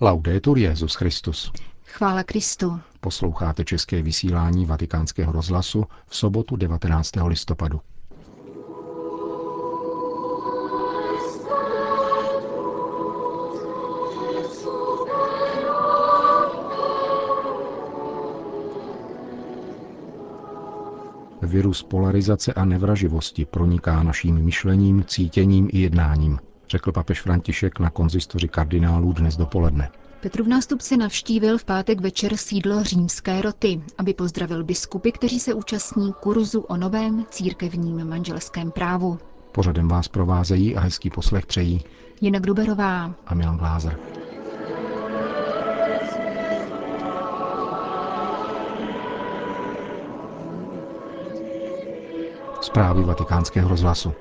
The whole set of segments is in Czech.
Laudetur Jezus Christus. Chvála Kristu. Posloucháte české vysílání Vatikánského rozhlasu v sobotu 19. listopadu. Virus polarizace a nevraživosti proniká naším myšlením, cítěním i jednáním, řekl papež František na konzistoři kardinálů dnes dopoledne. Petrův nástupce navštívil v pátek večer sídlo římské roty, aby pozdravil biskupy, kteří se účastní kurzu o novém církevním manželském právu. Pořadem vás provázejí a hezký poslech přejí Jinak Gruberová a Milan Glázer. Zprávy vatikánského rozhlasu.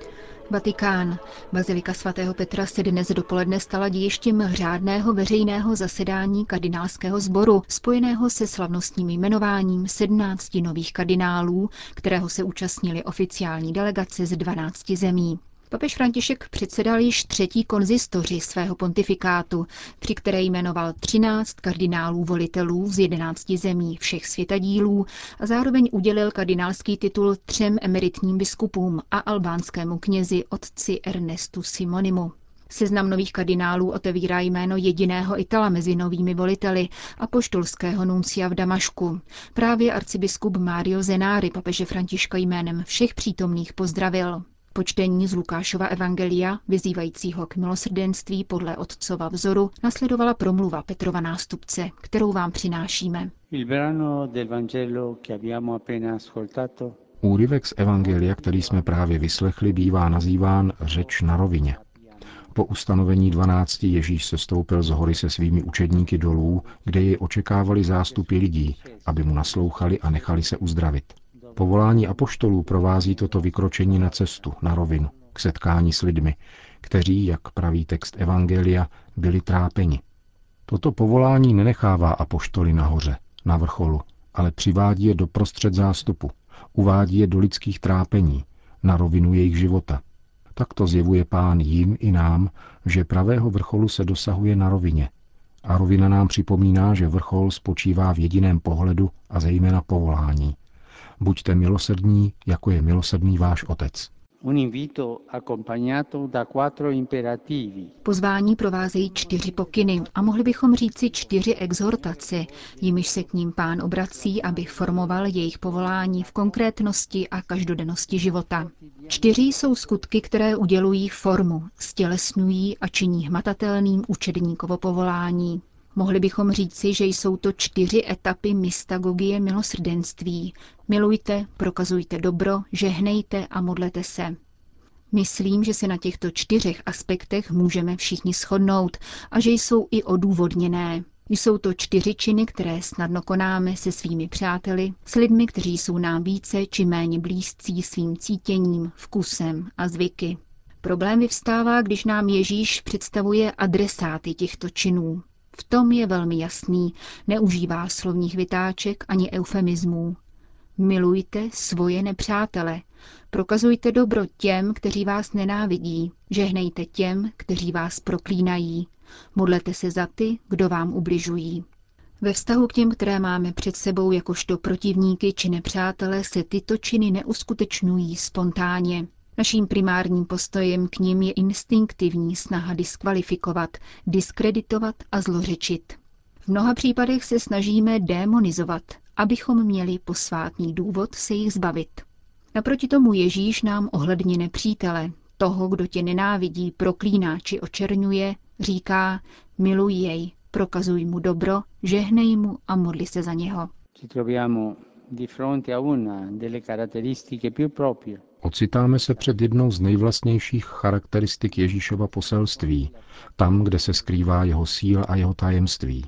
Vatikán. Bazilika svatého Petra se dnes dopoledne stala dějištěm řádného veřejného zasedání kardinálského sboru, spojeného se slavnostním jmenováním 17 nových kardinálů, kterého se účastnili oficiální delegace z 12 zemí. Papež František předsedal již třetí konzistoři svého pontifikátu, při které jmenoval 13 kardinálů volitelů z 11 zemí všech světadílů a zároveň udělil kardinálský titul třem emeritním biskupům a albánskému knězi otci Ernestu Simonimu. Seznam nových kardinálů otevírá jméno jediného Itala mezi novými voliteli a poštolského nuncia v Damašku. Právě arcibiskup Mario Zenári papeže Františka jménem všech přítomných pozdravil. Počtení z Lukášova evangelia, vyzývajícího k milosrdenství podle otcova vzoru, nasledovala promluva Petrova nástupce, kterou vám přinášíme. Úryvek z evangelia, který jsme právě vyslechli, bývá nazýván řeč na rovině. Po ustanovení 12 Ježíš se stoupil z hory se svými učedníky dolů, kde ji očekávali zástupy lidí, aby mu naslouchali a nechali se uzdravit. Povolání apoštolů provází toto vykročení na cestu, na rovinu, k setkání s lidmi, kteří, jak praví text Evangelia, byli trápeni. Toto povolání nenechává apoštoly nahoře, na vrcholu, ale přivádí je do prostřed zástupu, uvádí je do lidských trápení, na rovinu jejich života. Tak to zjevuje pán jim i nám, že pravého vrcholu se dosahuje na rovině. A rovina nám připomíná, že vrchol spočívá v jediném pohledu a zejména povolání – Buďte milosrdní, jako je milosrdný váš otec. Pozvání provázejí čtyři pokyny a mohli bychom říci čtyři exhortace, jimiž se k ním pán obrací, aby formoval jejich povolání v konkrétnosti a každodennosti života. Čtyři jsou skutky, které udělují formu, stělesňují a činí hmatatelným učedníkovo povolání. Mohli bychom říci, že jsou to čtyři etapy mystagogie milosrdenství. Milujte, prokazujte dobro, žehnejte a modlete se. Myslím, že se na těchto čtyřech aspektech můžeme všichni shodnout a že jsou i odůvodněné. Jsou to čtyři činy, které snadno konáme se svými přáteli, s lidmi, kteří jsou nám více či méně blízcí svým cítěním, vkusem a zvyky. Problém vyvstává, když nám Ježíš představuje adresáty těchto činů. V tom je velmi jasný, neužívá slovních vytáček ani eufemismů. Milujte svoje nepřátele, prokazujte dobro těm, kteří vás nenávidí, žehnejte těm, kteří vás proklínají, modlete se za ty, kdo vám ubližují. Ve vztahu k těm, které máme před sebou jakožto protivníky či nepřátele, se tyto činy neuskutečňují spontánně. Naším primárním postojem k ním je instinktivní snaha diskvalifikovat, diskreditovat a zlořečit. V mnoha případech se snažíme démonizovat, abychom měli posvátný důvod se jich zbavit. Naproti tomu Ježíš nám ohledně nepřítele, toho, kdo tě nenávidí, proklíná či očerňuje, říká, miluj jej, prokazuj mu dobro, žehnej mu a modli se za něho. Ci troviamo di fronte a una delle caratteristiche più proprie Ocitáme se před jednou z nejvlastnějších charakteristik Ježíšova poselství, tam, kde se skrývá jeho síla a jeho tajemství.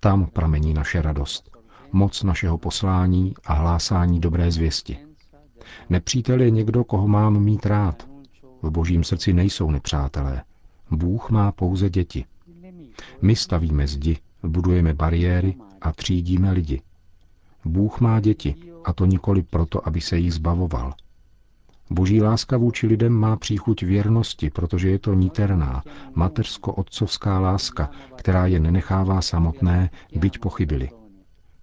Tam pramení naše radost, moc našeho poslání a hlásání dobré zvěsti. Nepřítel je někdo, koho mám mít rád. V božím srdci nejsou nepřátelé. Bůh má pouze děti. My stavíme zdi, budujeme bariéry a třídíme lidi. Bůh má děti, a to nikoli proto, aby se jich zbavoval, Boží láska vůči lidem má příchuť věrnosti, protože je to niterná, mateřsko-otcovská láska, která je nenechává samotné, byť pochybili.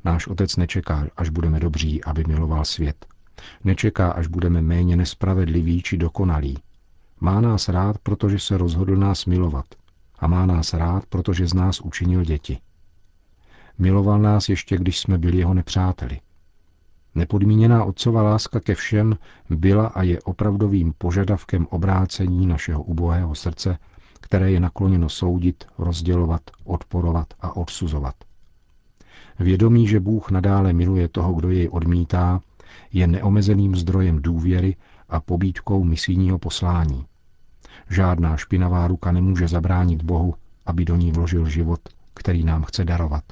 Náš otec nečeká, až budeme dobří, aby miloval svět. Nečeká, až budeme méně nespravedliví či dokonalí. Má nás rád, protože se rozhodl nás milovat. A má nás rád, protože z nás učinil děti. Miloval nás ještě, když jsme byli jeho nepřáteli. Nepodmíněná otcová láska ke všem byla a je opravdovým požadavkem obrácení našeho ubohého srdce, které je nakloněno soudit, rozdělovat, odporovat a odsuzovat. Vědomí, že Bůh nadále miluje toho, kdo jej odmítá, je neomezeným zdrojem důvěry a pobídkou misijního poslání. Žádná špinavá ruka nemůže zabránit Bohu, aby do ní vložil život, který nám chce darovat.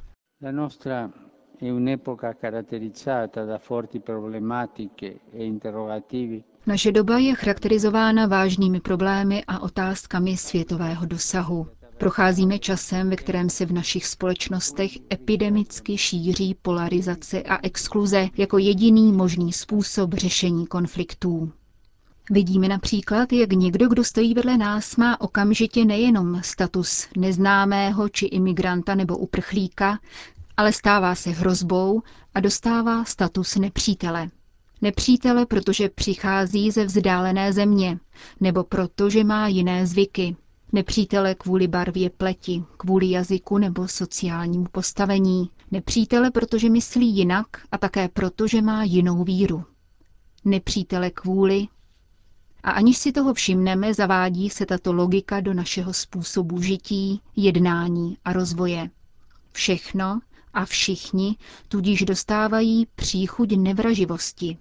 La nostra e naše doba je charakterizována vážnými problémy a otázkami světového dosahu. Procházíme časem, ve kterém se v našich společnostech epidemicky šíří polarizace a exkluze jako jediný možný způsob řešení konfliktů. Vidíme například, jak někdo, kdo stojí vedle nás, má okamžitě nejenom status neznámého či imigranta nebo uprchlíka, ale stává se hrozbou a dostává status nepřítele. Nepřítele, protože přichází ze vzdálené země, nebo proto, že má jiné zvyky. Nepřítele kvůli barvě pleti, kvůli jazyku nebo sociálnímu postavení. Nepřítele, protože myslí jinak a také proto, že má jinou víru. Nepřítele kvůli. A aniž si toho všimneme, zavádí se tato logika do našeho způsobu žití, jednání a rozvoje. Všechno a všichni tudíž dostávají příchuť nevraživosti,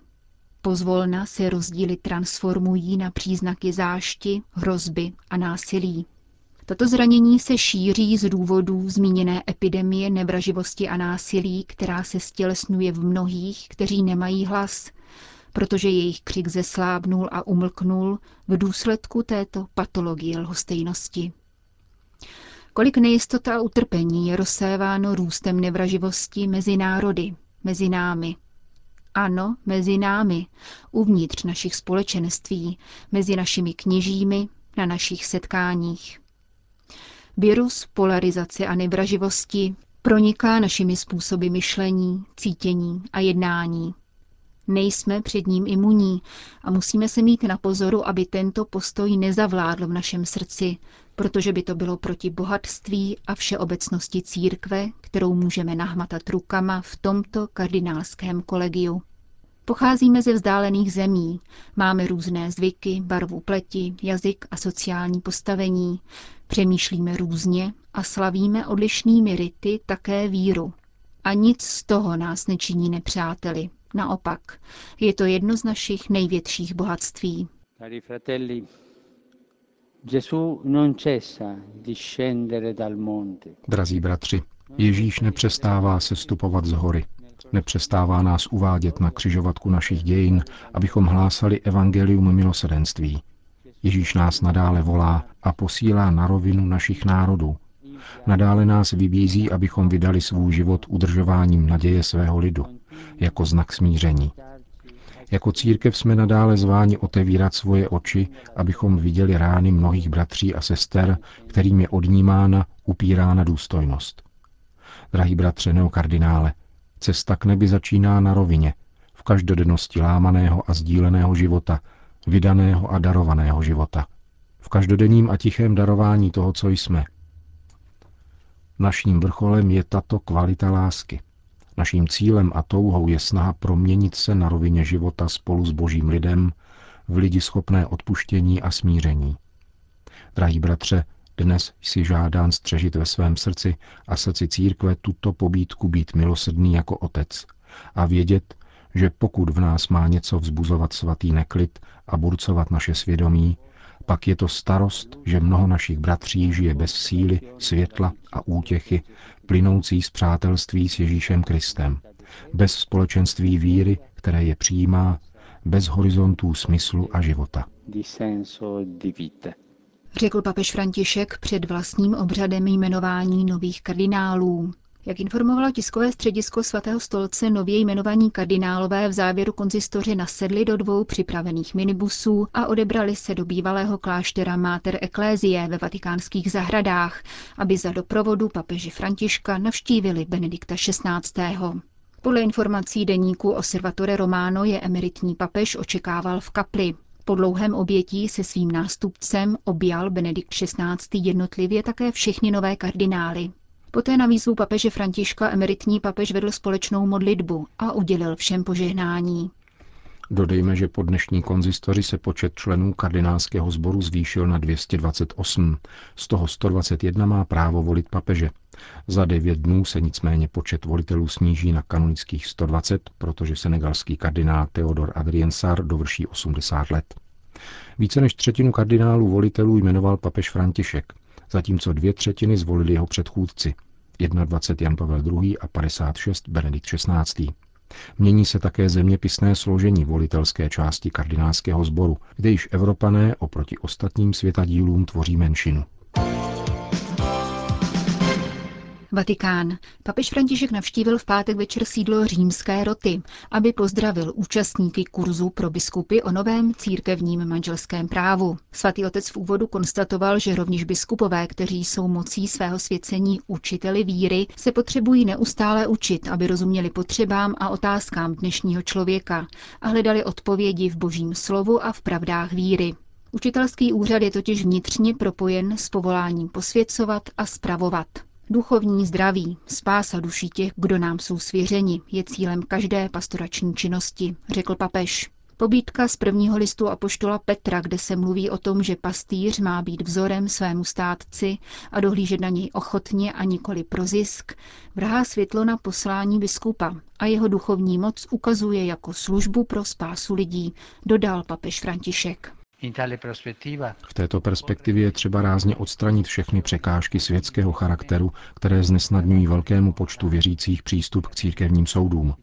Pozvolna se rozdíly transformují na příznaky zášti, hrozby a násilí. Tato zranění se šíří z důvodů zmíněné epidemie nevraživosti a násilí, která se stělesňuje v mnohých, kteří nemají hlas, protože jejich křik zeslábnul a umlknul v důsledku této patologie lhostejnosti. Kolik nejistota a utrpení je rozséváno růstem nevraživosti mezi národy, mezi námi – ano, mezi námi, uvnitř našich společenství, mezi našimi kněžími, na našich setkáních. Virus polarizace a nevraživosti proniká našimi způsoby myšlení, cítění a jednání. Nejsme před ním imunní a musíme se mít na pozoru, aby tento postoj nezavládl v našem srdci, protože by to bylo proti bohatství a všeobecnosti církve, kterou můžeme nahmatat rukama v tomto kardinálském kolegiu. Pocházíme ze vzdálených zemí, máme různé zvyky, barvu pleti, jazyk a sociální postavení, přemýšlíme různě a slavíme odlišnými rity také víru. A nic z toho nás nečiní nepřáteli. Naopak, je to jedno z našich největších bohatství. Drazí bratři, Ježíš nepřestává se stupovat z hory. Nepřestává nás uvádět na křižovatku našich dějin, abychom hlásali evangelium milosedenství. Ježíš nás nadále volá a posílá na rovinu našich národů. Nadále nás vybízí, abychom vydali svůj život udržováním naděje svého lidu, jako znak smíření. Jako církev jsme nadále zváni otevírat svoje oči, abychom viděli rány mnohých bratří a sester, kterým je odnímána, upírána důstojnost. Drahý bratře neokardinále, Cesta k nebi začíná na rovině, v každodennosti lámaného a sdíleného života, vydaného a darovaného života. V každodenním a tichém darování toho, co jsme. Naším vrcholem je tato kvalita lásky. Naším cílem a touhou je snaha proměnit se na rovině života spolu s božím lidem v lidi schopné odpuštění a smíření. Drahý bratře, dnes si žádán střežit ve svém srdci a srdci církve tuto pobídku být milosrdný jako otec a vědět, že pokud v nás má něco vzbuzovat svatý neklid a burcovat naše svědomí, pak je to starost, že mnoho našich bratří žije bez síly, světla a útěchy, plynoucí z přátelství s Ježíšem Kristem, bez společenství víry, které je přijímá, bez horizontů smyslu a života. Řekl papež František před vlastním obřadem jmenování nových kardinálů. Jak informovalo tiskové středisko svatého stolce, nově jmenovaní kardinálové v závěru konzistoře nasedli do dvou připravených minibusů a odebrali se do bývalého kláštera Mater Ecclesiae ve vatikánských zahradách, aby za doprovodu papeže Františka navštívili Benedikta XVI. Podle informací deníku Osservatore Romano je emeritní papež očekával v kapli. Po dlouhém obětí se svým nástupcem objal Benedikt XVI. jednotlivě také všechny nové kardinály. Poté na výzvu papeže Františka emeritní papež vedl společnou modlitbu a udělil všem požehnání. Dodejme, že po dnešní konzistoři se počet členů kardinálského sboru zvýšil na 228. Z toho 121 má právo volit papeže. Za devět dnů se nicméně počet volitelů sníží na kanonických 120, protože senegalský kardinál Theodor Adrien Sar dovrší 80 let. Více než třetinu kardinálů volitelů jmenoval papež František, zatímco dvě třetiny zvolili jeho předchůdci. 21 Jan Pavel II. a 56 Benedikt XVI. Mění se také zeměpisné složení volitelské části kardinálského sboru, kde již Evropané oproti ostatním světadílům tvoří menšinu. Vatikán. Papež František navštívil v pátek večer sídlo římské roty, aby pozdravil účastníky kurzu pro biskupy o novém církevním manželském právu. Svatý otec v úvodu konstatoval, že rovněž biskupové, kteří jsou mocí svého svěcení učiteli víry, se potřebují neustále učit, aby rozuměli potřebám a otázkám dnešního člověka a hledali odpovědi v božím slovu a v pravdách víry. Učitelský úřad je totiž vnitřně propojen s povoláním posvěcovat a spravovat. Duchovní zdraví, spása duší těch, kdo nám jsou svěřeni, je cílem každé pastorační činnosti, řekl papež. Pobídka z prvního listu apoštola Petra, kde se mluví o tom, že pastýř má být vzorem svému státci a dohlížet na něj ochotně a nikoli pro zisk, vrhá světlo na poslání biskupa a jeho duchovní moc ukazuje jako službu pro spásu lidí, dodal papež František. V této perspektivě je třeba rázně odstranit všechny překážky světského charakteru, které znesnadňují velkému počtu věřících přístup k církevním soudům.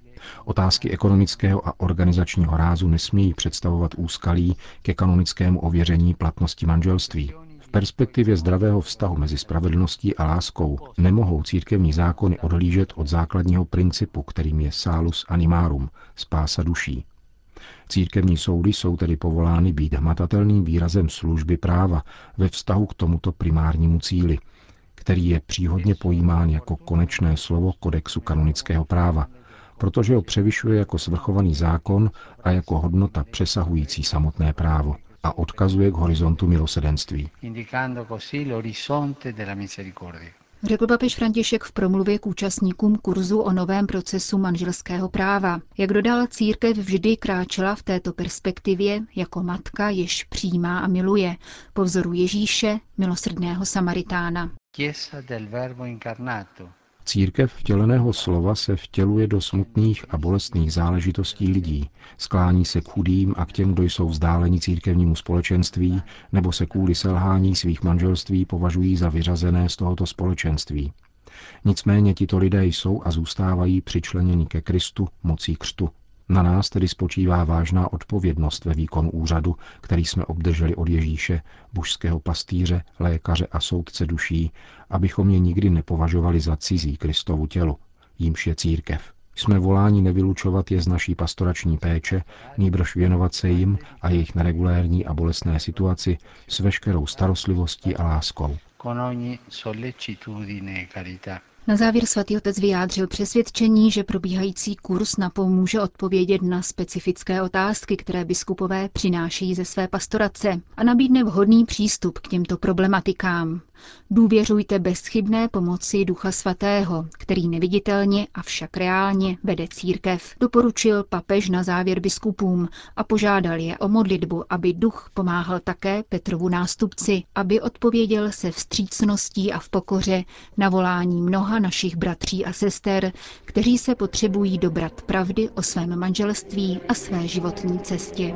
Otázky ekonomického a organizačního rázu nesmějí představovat úskalí ke kanonickému ověření platnosti manželství. V perspektivě zdravého vztahu mezi spravedlností a láskou nemohou církevní zákony odhlížet od základního principu, kterým je salus animarum, spása duší. Církevní soudy jsou tedy povolány být hmatatelným výrazem služby práva ve vztahu k tomuto primárnímu cíli, který je příhodně pojímán jako konečné slovo kodexu kanonického práva, protože ho převyšuje jako svrchovaný zákon a jako hodnota přesahující samotné právo a odkazuje k horizontu milosedenství. Řekl papež František v promluvě k účastníkům kurzu o novém procesu manželského práva. Jak dodal, církev vždy kráčela v této perspektivě jako matka, jež přijímá a miluje, po vzoru Ježíše, milosrdného Samaritána. Církev vtěleného slova se vtěluje do smutných a bolestných záležitostí lidí, sklání se k chudým a k těm, kdo jsou vzdáleni církevnímu společenství, nebo se kvůli selhání svých manželství považují za vyřazené z tohoto společenství. Nicméně tito lidé jsou a zůstávají přičleněni ke Kristu mocí křtu, na nás tedy spočívá vážná odpovědnost ve výkonu úřadu, který jsme obdrželi od Ježíše, božského pastýře, lékaře a soudce duší, abychom je nikdy nepovažovali za cizí Kristovu tělo, jímž je církev. Jsme voláni nevylučovat je z naší pastorační péče, nýbrž věnovat se jim a jejich neregulérní a bolestné situaci s veškerou starostlivostí a láskou. Con ogni sollecitudine e carità. Na závěr svatý otec vyjádřil přesvědčení, že probíhající kurz napomůže odpovědět na specifické otázky, které biskupové přinášejí ze své pastorace a nabídne vhodný přístup k těmto problematikám. Důvěřujte bezchybné pomoci Ducha Svatého, který neviditelně, avšak reálně vede církev, doporučil papež na závěr biskupům a požádal je o modlitbu, aby duch pomáhal také Petrovu nástupci, aby odpověděl se vstřícností a v pokoře na volání mnoha našich bratří a sester, kteří se potřebují dobrat pravdy o svém manželství a své životní cestě.